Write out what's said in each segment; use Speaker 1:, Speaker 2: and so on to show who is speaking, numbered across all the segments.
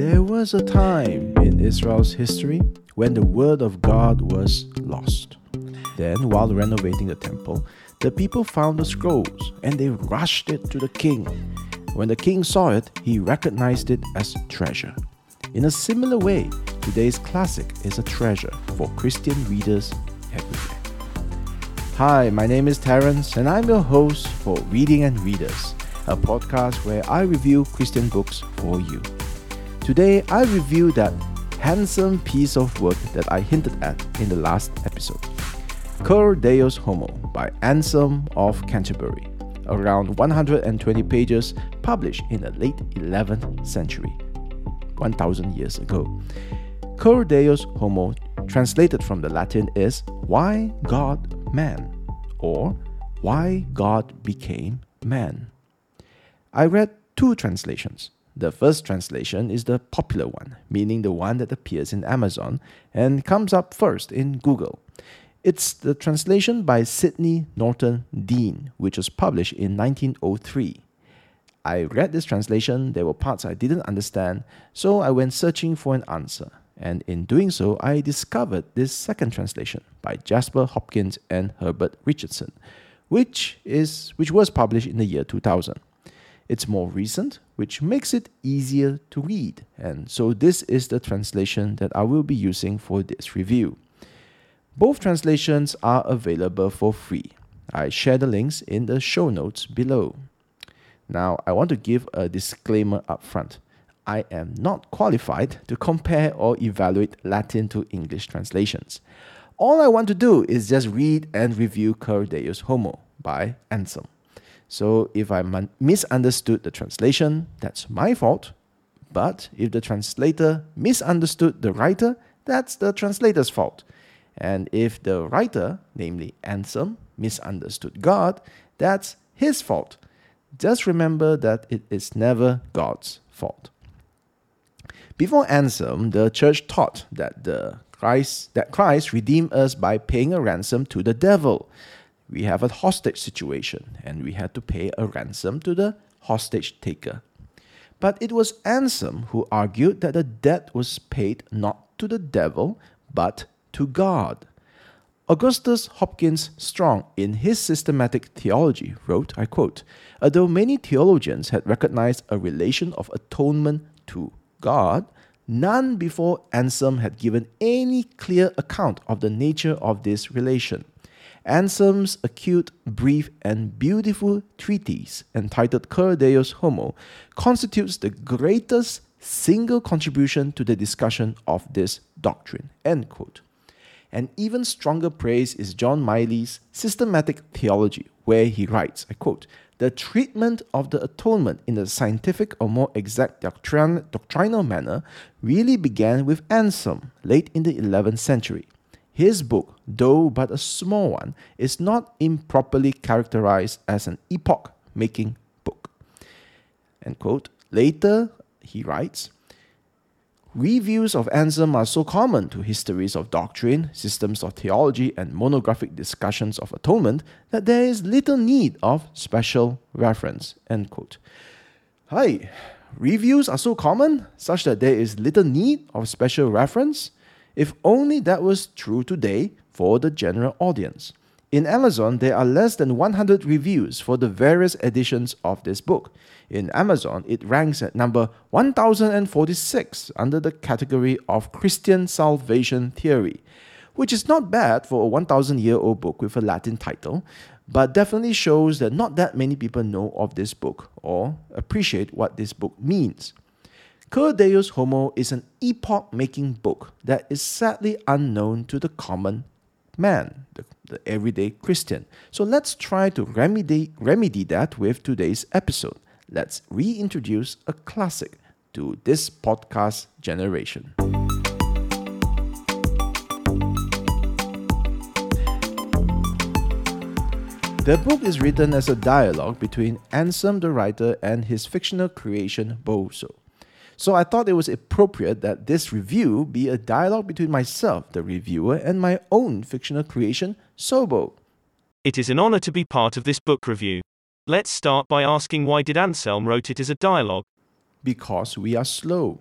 Speaker 1: There was a time in Israel's history when the word of God was lost. Then, while renovating the temple, the people found the scrolls and they rushed it to the king. When the king saw it, he recognized it as treasure. In a similar way, today's classic is a treasure for Christian readers everywhere. Hi, my name is Terence, and I'm your host for Reading and Readers, a podcast where I review Christian books for you. Today, I review that handsome piece of work that I hinted at in the last episode Cur Deus Homo by Anselm of Canterbury, around 120 pages, published in the late 11th century, 1000 years ago. Cur Deus Homo, translated from the Latin, is Why God Man, or Why God Became Man. I read two translations. The first translation is the popular one, meaning the one that appears in Amazon and comes up first in Google. It's the translation by Sidney Norton Deane, which was published in 1903. I read this translation, there were parts I didn't understand, so I went searching for an answer. And in doing so, I discovered this second translation by Jasper Hopkins and Herbert Richardson, which, is, which was published in the year 2000. It's more recent, which makes it easier to read, and so this is the translation that I will be using for this review. Both translations are available for free. I share the links in the show notes below. Now, I want to give a disclaimer up front. I am not qualified to compare or evaluate Latin to English translations. All I want to do is just read and review Cur Deus Homo by Anselm. So if I misunderstood the translation, that's my fault. But if the translator misunderstood the writer, that's the translator's fault. And if the writer, namely Anselm, misunderstood God, that's his fault. Just remember that it is never God's fault. Before Anselm, the church taught that the Christ that Christ redeemed us by paying a ransom to the devil we have a hostage situation and we had to pay a ransom to the hostage taker. But it was Anselm who argued that the debt was paid not to the devil but to God. Augustus Hopkins Strong, in his systematic theology, wrote, I quote, Although many theologians had recognized a relation of atonement to God, none before Anselm had given any clear account of the nature of this relation. Anselm's acute, brief, and beautiful treatise entitled Cur Deus Homo constitutes the greatest single contribution to the discussion of this doctrine. End quote. An even stronger praise is John Miley's systematic theology, where he writes, I quote, the treatment of the atonement in a scientific or more exact doctrin- doctrinal manner really began with Anselm, late in the 11th century. His book, though but a small one, is not improperly characterized as an epoch making book. End quote. Later, he writes, Reviews of Anselm are so common to histories of doctrine, systems of theology, and monographic discussions of atonement that there is little need of special reference. End quote. Hi, reviews are so common such that there is little need of special reference? If only that was true today for the general audience. In Amazon, there are less than 100 reviews for the various editions of this book. In Amazon, it ranks at number 1046 under the category of Christian salvation theory, which is not bad for a 1000 year old book with a Latin title, but definitely shows that not that many people know of this book or appreciate what this book means. Cur Deus Homo is an epoch making book that is sadly unknown to the common man, the, the everyday Christian. So let's try to remedy, remedy that with today's episode. Let's reintroduce a classic to this podcast generation. The book is written as a dialogue between Anselm the writer and his fictional creation Boso. So I thought it was appropriate that this review be a dialogue between myself, the reviewer, and my own fictional creation, Sobo.
Speaker 2: It is an honor to be part of this book review. Let's start by asking why did Anselm wrote it as a dialogue?
Speaker 1: Because we are slow.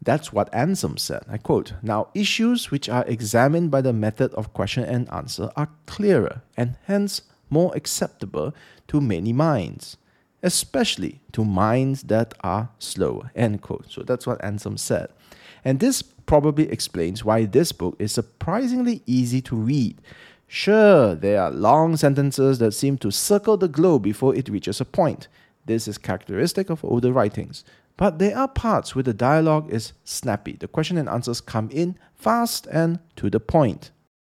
Speaker 1: That's what Anselm said. I quote Now, issues which are examined by the method of question and answer are clearer and hence more acceptable to many minds, especially to minds that are slow. End quote. So that's what Anselm said. And this probably explains why this book is surprisingly easy to read. Sure, there are long sentences that seem to circle the globe before it reaches a point. This is characteristic of older writings. But there are parts where the dialogue is snappy. The question and answers come in fast and to the point.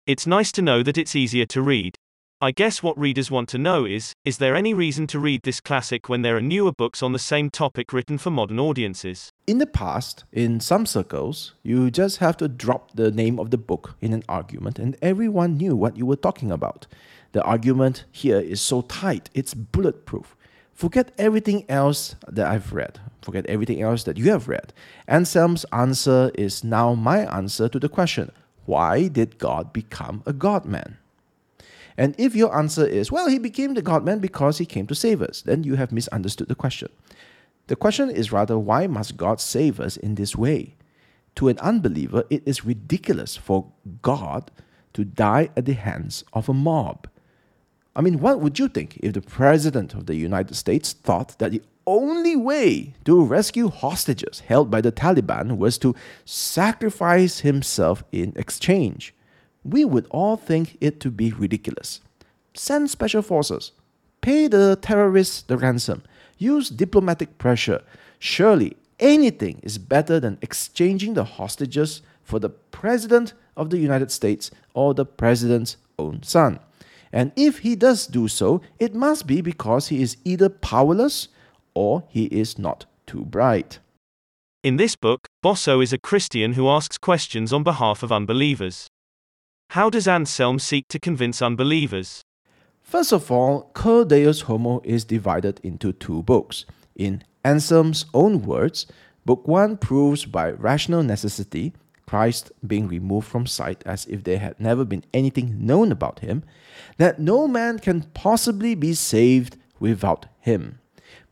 Speaker 2: It's nice to know that it's easier to read. I guess what readers want to know is is there any reason to read this classic when there are newer books on the same topic written for modern audiences?
Speaker 1: In the past, in some circles, you just have to drop the name of the book in an argument and everyone knew what you were talking about. The argument here is so tight, it's bulletproof. Forget everything else that I've read. Forget everything else that you have read. Anselm's answer is now my answer to the question why did God become a God man? And if your answer is, well, he became the God man because he came to save us, then you have misunderstood the question. The question is rather, why must God save us in this way? To an unbeliever, it is ridiculous for God to die at the hands of a mob. I mean, what would you think if the President of the United States thought that the only way to rescue hostages held by the Taliban was to sacrifice himself in exchange? We would all think it to be ridiculous. Send special forces, pay the terrorists the ransom, use diplomatic pressure. Surely anything is better than exchanging the hostages for the President of the United States or the President's own son. And if he does do so, it must be because he is either powerless or he is not too bright.
Speaker 2: In this book, Boso is a Christian who asks questions on behalf of unbelievers. How does Anselm seek to convince unbelievers?
Speaker 1: First of all, Cur Deus Homo is divided into two books. In Anselm's own words, Book 1 proves by rational necessity, Christ being removed from sight as if there had never been anything known about him, that no man can possibly be saved without him.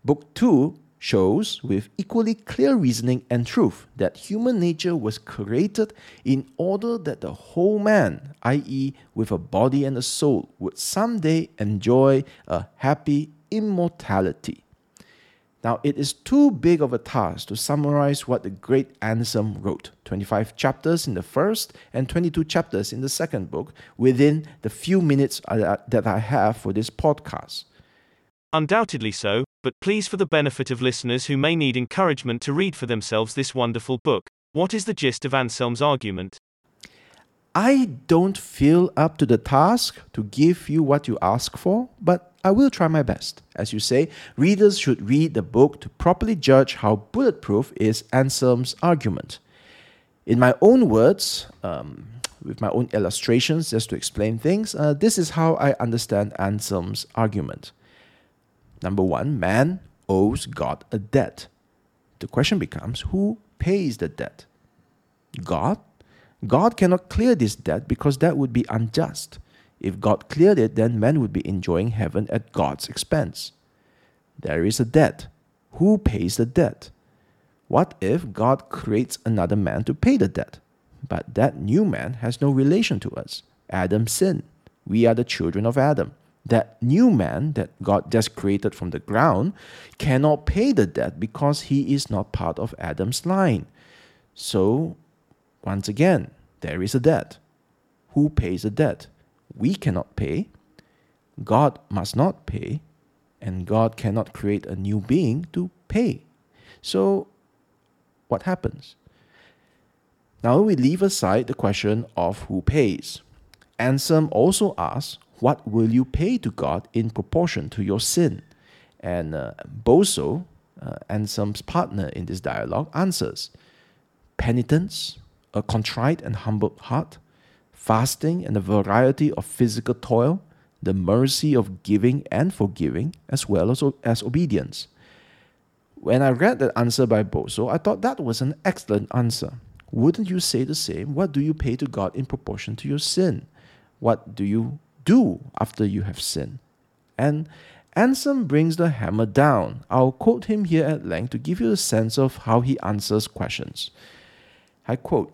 Speaker 1: Book 2 shows with equally clear reasoning and truth that human nature was created in order that the whole man, i.e., with a body and a soul, would someday enjoy a happy immortality. Now, it is too big of a task to summarize what the great Anselm wrote 25 chapters in the first and 22 chapters in the second book within the few minutes that I have for this podcast.
Speaker 2: Undoubtedly so, but please, for the benefit of listeners who may need encouragement to read for themselves this wonderful book, what is the gist of Anselm's argument?
Speaker 1: I don't feel up to the task to give you what you ask for, but I will try my best. As you say, readers should read the book to properly judge how bulletproof is Anselm's argument. In my own words, um, with my own illustrations, just to explain things, uh, this is how I understand Anselm's argument. Number one, man owes God a debt. The question becomes who pays the debt? God? God cannot clear this debt because that would be unjust. If God cleared it, then man would be enjoying heaven at God's expense. There is a debt. Who pays the debt? What if God creates another man to pay the debt? But that new man has no relation to us. Adam sinned. We are the children of Adam that new man that God just created from the ground cannot pay the debt because he is not part of Adam's line. So, once again, there is a debt. Who pays the debt? We cannot pay. God must not pay. And God cannot create a new being to pay. So, what happens? Now we leave aside the question of who pays. Anselm also asks what will you pay to God in proportion to your sin? And uh, Boso, uh, Anselm's partner in this dialogue, answers penitence, a contrite and humble heart, fasting and a variety of physical toil, the mercy of giving and forgiving, as well as, as obedience. When I read that answer by Boso, I thought that was an excellent answer. Wouldn't you say the same? What do you pay to God in proportion to your sin? What do you do after you have sinned. And Anselm brings the hammer down. I'll quote him here at length to give you a sense of how he answers questions. I quote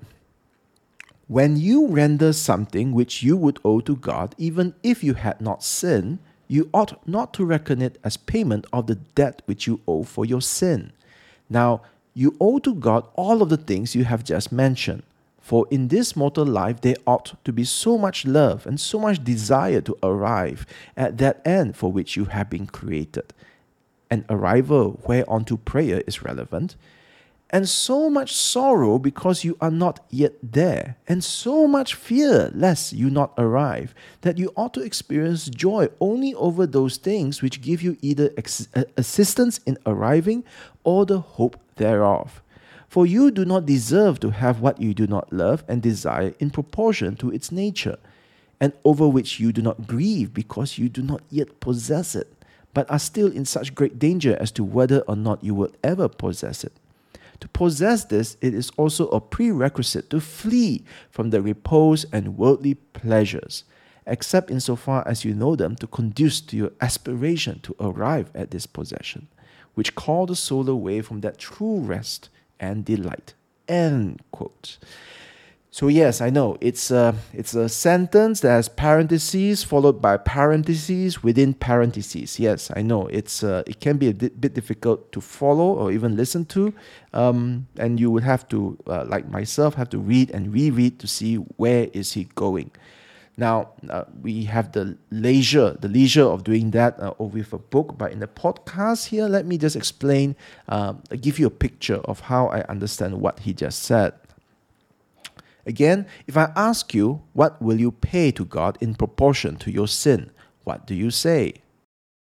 Speaker 1: When you render something which you would owe to God, even if you had not sinned, you ought not to reckon it as payment of the debt which you owe for your sin. Now, you owe to God all of the things you have just mentioned. For in this mortal life there ought to be so much love and so much desire to arrive at that end for which you have been created. An arrival whereunto prayer is relevant, and so much sorrow because you are not yet there, and so much fear lest you not arrive, that you ought to experience joy only over those things which give you either ex- assistance in arriving or the hope thereof. For you do not deserve to have what you do not love and desire in proportion to its nature, and over which you do not grieve because you do not yet possess it, but are still in such great danger as to whether or not you will ever possess it. To possess this, it is also a prerequisite to flee from the repose and worldly pleasures, except insofar as you know them to conduce to your aspiration to arrive at this possession, which call the soul away from that true rest and delight. End quote. So yes, I know it's a it's a sentence that has parentheses followed by parentheses within parentheses. Yes, I know it's uh, it can be a bit difficult to follow or even listen to, um, and you would have to, uh, like myself, have to read and reread to see where is he going. Now uh, we have the leisure, the leisure of doing that uh, with a book, but in the podcast here, let me just explain, uh, give you a picture of how I understand what he just said. Again, if I ask you, what will you pay to God in proportion to your sin? What do you say?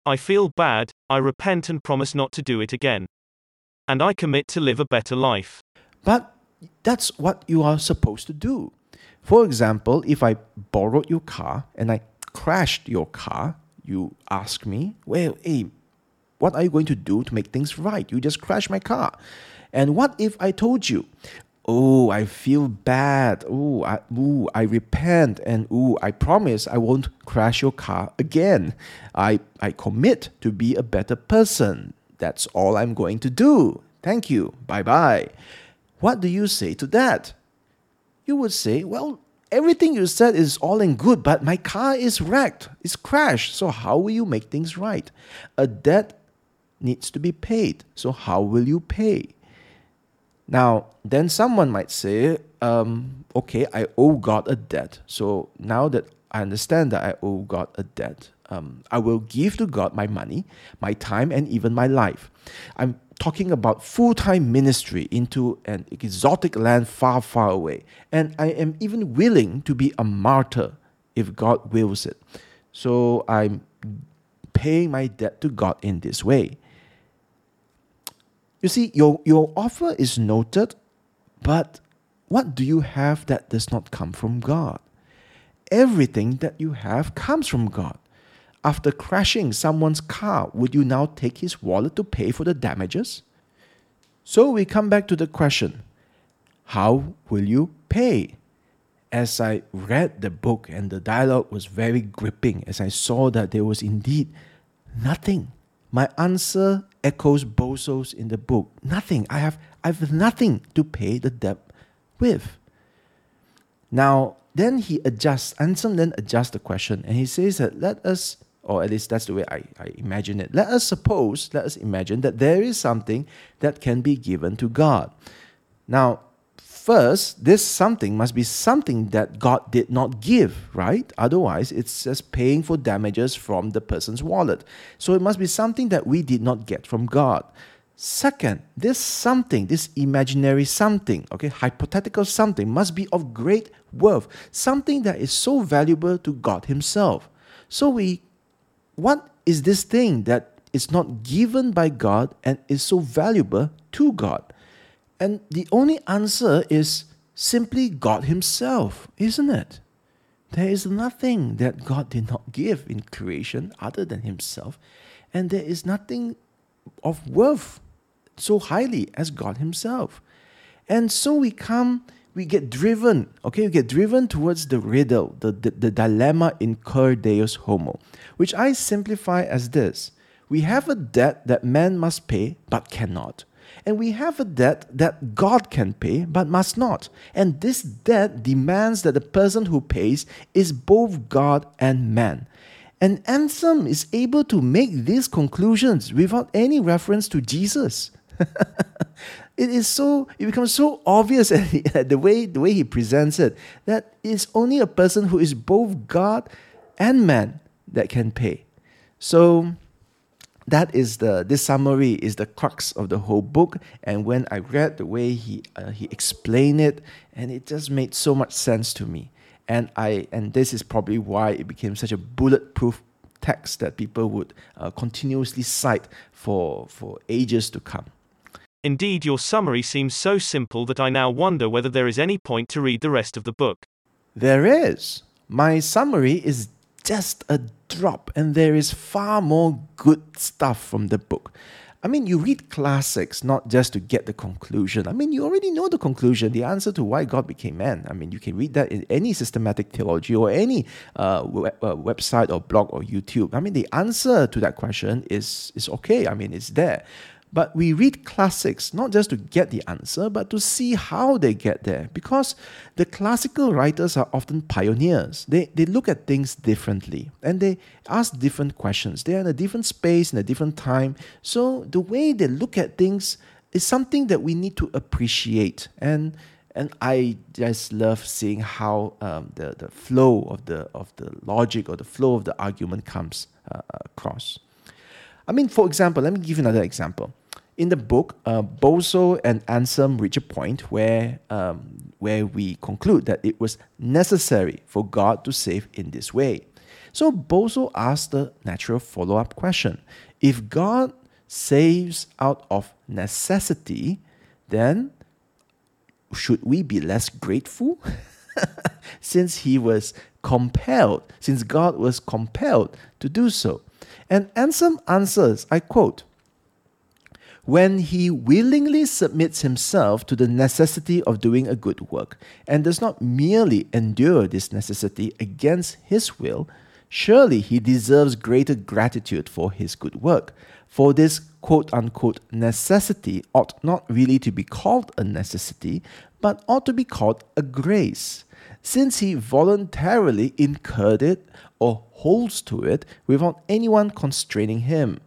Speaker 2: I feel bad, I repent and promise not to do it again. And I commit to live a better life.
Speaker 1: But that's what you are supposed to do. For example, if I borrowed your car and I crashed your car, you ask me, well, hey, what are you going to do to make things right? You just crashed my car. And what if I told you, oh, I feel bad. Oh, I, ooh, I repent. And oh, I promise I won't crash your car again. I, I commit to be a better person. That's all I'm going to do. Thank you. Bye bye. What do you say to that? You would say, well, everything you said is all in good, but my car is wrecked, it's crashed. So how will you make things right? A debt needs to be paid. So how will you pay? Now, then someone might say, um, okay, I owe God a debt. So now that I understand that I owe God a debt, um, I will give to God my money, my time, and even my life. I'm talking about full time ministry into an exotic land far, far away. And I am even willing to be a martyr if God wills it. So I'm paying my debt to God in this way. You see, your, your offer is noted, but what do you have that does not come from God? Everything that you have comes from God. After crashing someone's car, would you now take his wallet to pay for the damages? So we come back to the question how will you pay? As I read the book and the dialogue was very gripping, as I saw that there was indeed nothing. My answer echoes Boso's in the book. Nothing. I have I have nothing to pay the debt with. Now, then he adjusts, Anselm then adjusts the question and he says that let us or at least that's the way I, I imagine it. Let us suppose, let us imagine that there is something that can be given to God. Now, first, this something must be something that God did not give, right? Otherwise, it's just paying for damages from the person's wallet. So it must be something that we did not get from God. Second, this something, this imaginary something, okay, hypothetical something, must be of great worth, something that is so valuable to God Himself. So we what is this thing that is not given by God and is so valuable to God? And the only answer is simply God Himself, isn't it? There is nothing that God did not give in creation other than Himself, and there is nothing of worth so highly as God Himself. And so we come we get driven, okay, we get driven towards the riddle, the, the, the dilemma in cur deus homo, which I simplify as this. We have a debt that man must pay but cannot. And we have a debt that God can pay but must not. And this debt demands that the person who pays is both God and man. And Anselm is able to make these conclusions without any reference to Jesus. it is so it becomes so obvious at the way the way he presents it that it's only a person who is both God and man that can pay. So that is the this summary is the crux of the whole book. And when i read the way he uh, he explained it and it just made so much sense to me. And i and this is probably why it became such a bulletproof text that people would uh, continuously cite for for ages to come
Speaker 2: indeed your summary seems so simple that i now wonder whether there is any point to read the rest of the book
Speaker 1: there is my summary is just a drop, and there is far more good stuff from the book. I mean, you read classics not just to get the conclusion. I mean, you already know the conclusion, the answer to why God became man. I mean, you can read that in any systematic theology or any uh, uh, website or blog or YouTube. I mean, the answer to that question is is okay. I mean, it's there. But we read classics not just to get the answer, but to see how they get there. Because the classical writers are often pioneers. They, they look at things differently and they ask different questions. They are in a different space, in a different time. So the way they look at things is something that we need to appreciate. And and I just love seeing how um, the, the flow of the of the logic or the flow of the argument comes uh, across. I mean, for example, let me give you another example in the book, uh, Boso and Anselm reach a point where, um, where we conclude that it was necessary for God to save in this way. So Boso asked the natural follow up question If God saves out of necessity, then should we be less grateful? since he was compelled, since God was compelled to do so. And Anselm answers, I quote, when he willingly submits himself to the necessity of doing a good work and does not merely endure this necessity against his will, surely he deserves greater gratitude for his good work. For this quote unquote necessity ought not really to be called a necessity, but ought to be called a grace, since he voluntarily incurred it or holds to it without anyone constraining him.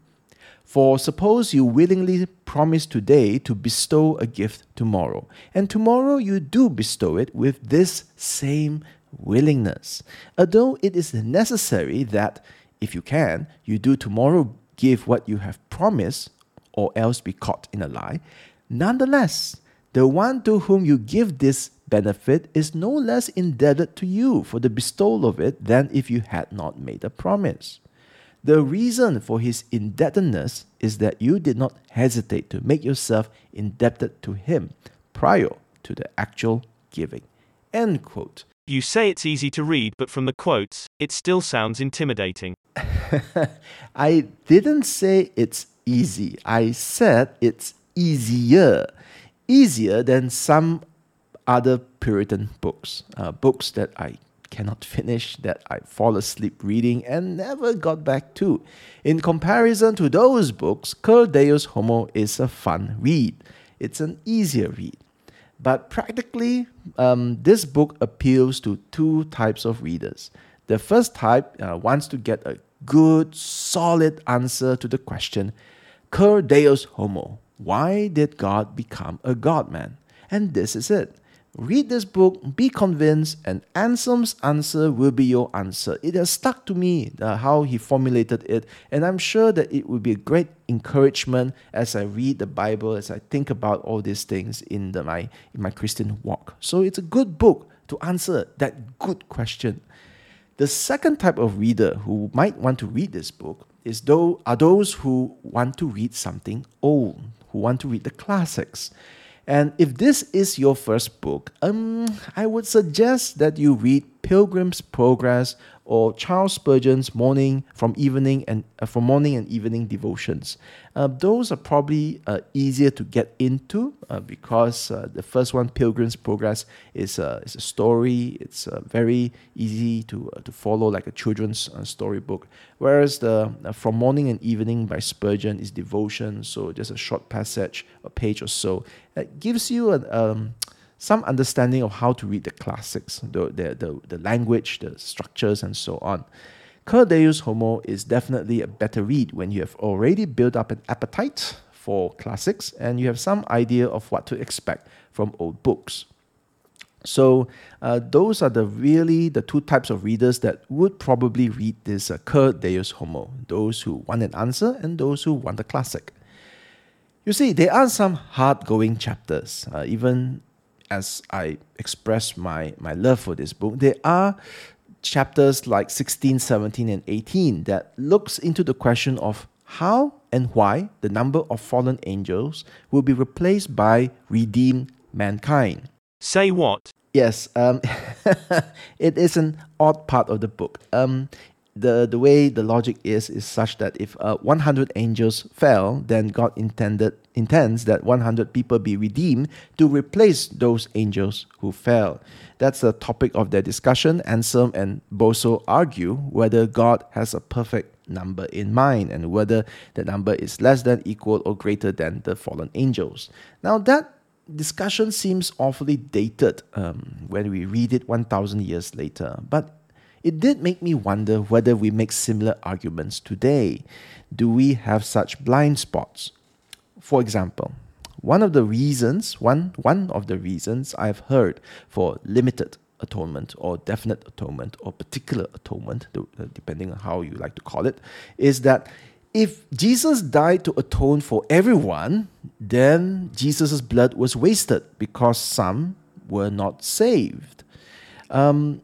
Speaker 1: For suppose you willingly promise today to bestow a gift tomorrow, and tomorrow you do bestow it with this same willingness. Although it is necessary that, if you can, you do tomorrow give what you have promised, or else be caught in a lie, nonetheless, the one to whom you give this benefit is no less indebted to you for the bestowal of it than if you had not made a promise. The reason for his indebtedness is that you did not hesitate to make yourself indebted to him prior to the actual giving. End quote.
Speaker 2: You say it's easy to read, but from the quotes, it still sounds intimidating.
Speaker 1: I didn't say it's easy. I said it's easier. Easier than some other Puritan books, uh, books that I cannot finish, that I fall asleep reading and never got back to. In comparison to those books, Cur Deus Homo is a fun read. It's an easier read. But practically, um, this book appeals to two types of readers. The first type uh, wants to get a good, solid answer to the question, Cur Deus Homo, why did God become a God man? And this is it. Read this book, be convinced, and Anselm's answer will be your answer. It has stuck to me uh, how he formulated it, and I'm sure that it will be a great encouragement as I read the Bible, as I think about all these things in the, my in my Christian walk. So it's a good book to answer that good question. The second type of reader who might want to read this book is though are those who want to read something old, who want to read the classics. And if this is your first book, um, I would suggest that you read Pilgrim's Progress or Charles Spurgeon's morning from evening and uh, from morning and evening devotions. Uh, those are probably uh, easier to get into uh, because uh, the first one, Pilgrim's Progress, is a, is a story. It's uh, very easy to to follow, like a children's storybook. Whereas the From Morning and Evening by Spurgeon is devotion, so just a short passage, a page or so. It gives you an um, some understanding of how to read the classics, the, the, the, the language, the structures, and so on. Cur Deus Homo is definitely a better read when you have already built up an appetite for classics and you have some idea of what to expect from old books. So uh, those are the really the two types of readers that would probably read this uh, Cur Deus Homo: those who want an answer and those who want a classic. You see, there are some hard-going chapters, uh, even as I express my, my love for this book, there are chapters like 16, 17, and 18 that looks into the question of how and why the number of fallen angels will be replaced by redeemed mankind.
Speaker 2: Say what?
Speaker 1: Yes, um, it is an odd part of the book. Um, the, the way the logic is is such that if uh, 100 angels fell, then God intended intends that 100 people be redeemed to replace those angels who fell. That's the topic of their discussion. Anselm and Boso argue whether God has a perfect number in mind and whether the number is less than, equal, or greater than the fallen angels. Now, that discussion seems awfully dated um, when we read it 1,000 years later, but it did make me wonder whether we make similar arguments today. Do we have such blind spots? For example, one of the reasons, one, one of the reasons I've heard for limited atonement or definite atonement or particular atonement, depending on how you like to call it, is that if Jesus died to atone for everyone, then Jesus' blood was wasted because some were not saved. Um,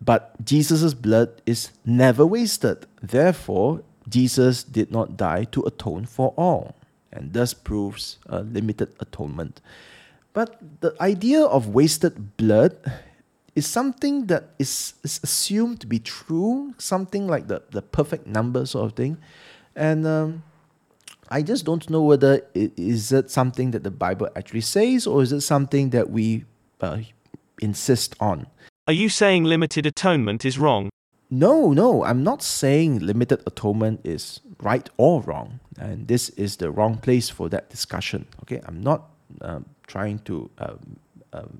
Speaker 1: but Jesus' blood is never wasted. Therefore, Jesus did not die to atone for all, and thus proves a limited atonement. But the idea of wasted blood is something that is, is assumed to be true, something like the, the perfect number sort of thing. And um, I just don't know whether it, is it something that the Bible actually says or is it something that we uh, insist on.
Speaker 2: Are you saying limited atonement is wrong?
Speaker 1: No, no, I'm not saying limited atonement is right or wrong. And this is the wrong place for that discussion. Okay, I'm not um, trying to uh,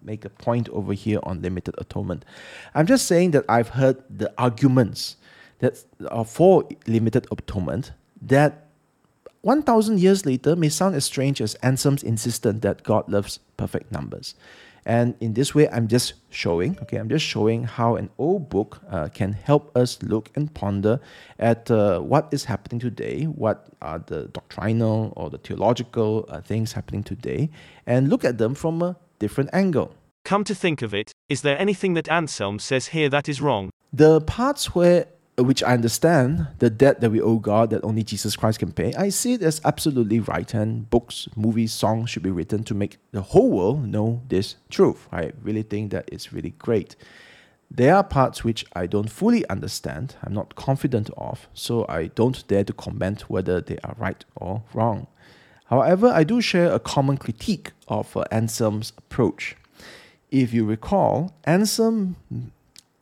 Speaker 1: make a point over here on limited atonement. I'm just saying that I've heard the arguments that are for limited atonement that 1,000 years later may sound as strange as Anselm's insistence that God loves perfect numbers. And in this way, I'm just showing, okay, I'm just showing how an old book uh, can help us look and ponder at uh, what is happening today, what are the doctrinal or the theological uh, things happening today, and look at them from a different angle.
Speaker 2: Come to think of it, is there anything that Anselm says here that is wrong?
Speaker 1: The parts where which I understand, the debt that we owe God that only Jesus Christ can pay, I see it as absolutely right. And books, movies, songs should be written to make the whole world know this truth. I really think that it's really great. There are parts which I don't fully understand, I'm not confident of, so I don't dare to comment whether they are right or wrong. However, I do share a common critique of uh, Anselm's approach. If you recall, Anselm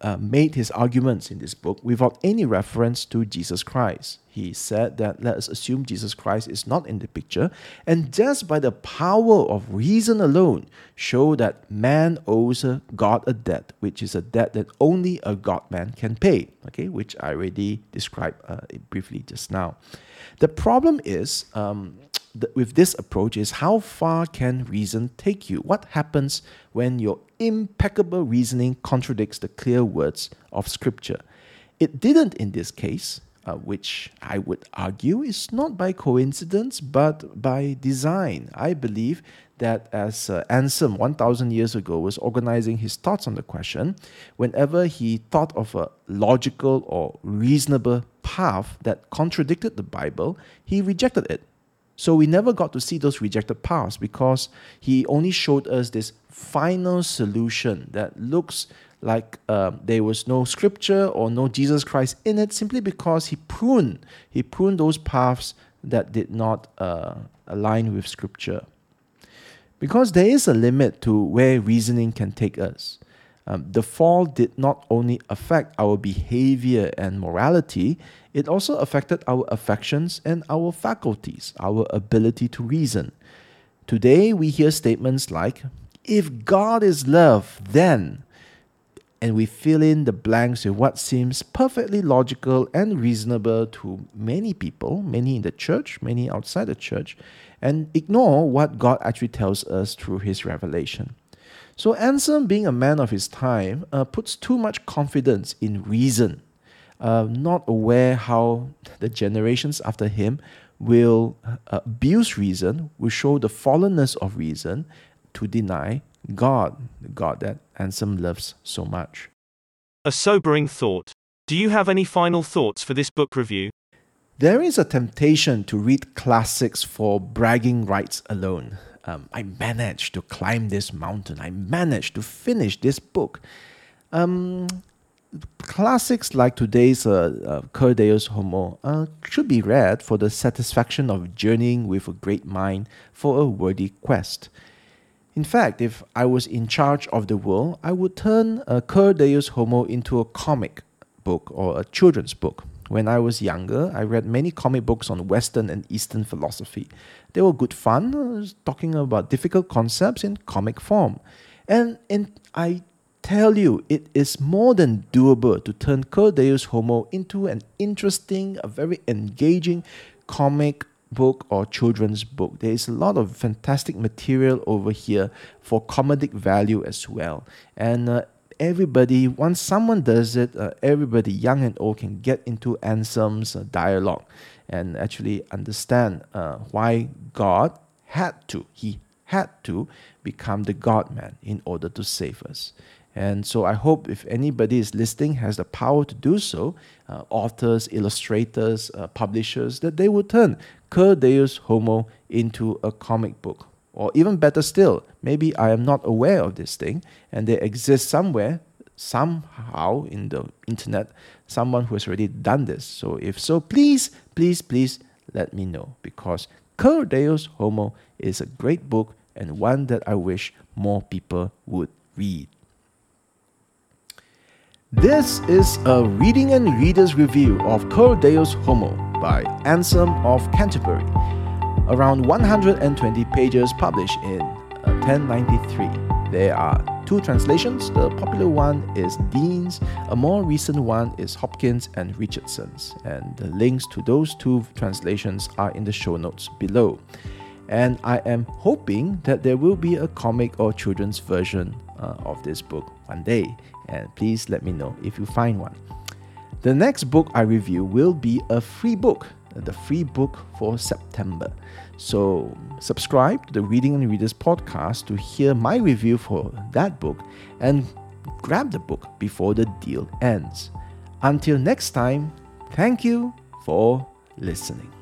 Speaker 1: uh, made his arguments in this book without any reference to Jesus Christ. He said that let us assume Jesus Christ is not in the picture, and just by the power of reason alone, show that man owes God a debt, which is a debt that only a God man can pay. Okay, which I already described uh, briefly just now. The problem is um, with this approach is how far can reason take you? What happens when your impeccable reasoning contradicts the clear words of Scripture? It didn't in this case, uh, which I would argue is not by coincidence but by design. I believe that as uh, Anselm 1000 years ago was organizing his thoughts on the question, whenever he thought of a logical or reasonable path that contradicted the Bible, he rejected it. So we never got to see those rejected paths because he only showed us this final solution that looks like um, there was no scripture or no Jesus Christ in it, simply because he pruned he pruned those paths that did not uh, align with scripture. Because there is a limit to where reasoning can take us. Um, the fall did not only affect our behavior and morality, it also affected our affections and our faculties, our ability to reason. Today, we hear statements like, if God is love, then, and we fill in the blanks with what seems perfectly logical and reasonable to many people, many in the church, many outside the church, and ignore what God actually tells us through His revelation. So, Anselm, being a man of his time, uh, puts too much confidence in reason, uh, not aware how the generations after him will uh, abuse reason, will show the fallenness of reason to deny God, the God that Anselm loves so much.
Speaker 2: A sobering thought. Do you have any final thoughts for this book review?
Speaker 1: There is a temptation to read classics for bragging rights alone. Um, I managed to climb this mountain. I managed to finish this book. Um, classics like today's uh, uh, Deus Homo uh, should be read for the satisfaction of journeying with a great mind for a worthy quest. In fact, if I was in charge of the world, I would turn uh, Cur Deus Homo into a comic book or a children's book. When I was younger, I read many comic books on Western and Eastern philosophy. They were good fun, uh, talking about difficult concepts in comic form. And, and I tell you, it is more than doable to turn Cur Deus Homo into an interesting, a very engaging comic book or children's book. There is a lot of fantastic material over here for comedic value as well. And uh, everybody, once someone does it, uh, everybody, young and old, can get into Anselm's uh, dialogue and actually understand uh, why God had to, he had to become the God man in order to save us. And so I hope if anybody is listening has the power to do so, uh, authors, illustrators, uh, publishers, that they will turn Cur Deus Homo into a comic book or even better still, maybe I am not aware of this thing and they exist somewhere, somehow in the internet, someone who has already done this. So if so, please, please, please let me know because Cur Deus Homo is a great book and one that I wish more people would read. This is a reading and readers review of Cur Deus Homo by Anselm of Canterbury around 120 pages published in 1093. Uh, there are two translations. The popular one is Deane's, a more recent one is Hopkins and Richardson's, and the links to those two translations are in the show notes below. And I am hoping that there will be a comic or children's version uh, of this book one day, and please let me know if you find one. The next book I review will be a free book the free book for September. So, subscribe to the Reading and Readers podcast to hear my review for that book and grab the book before the deal ends. Until next time, thank you for listening.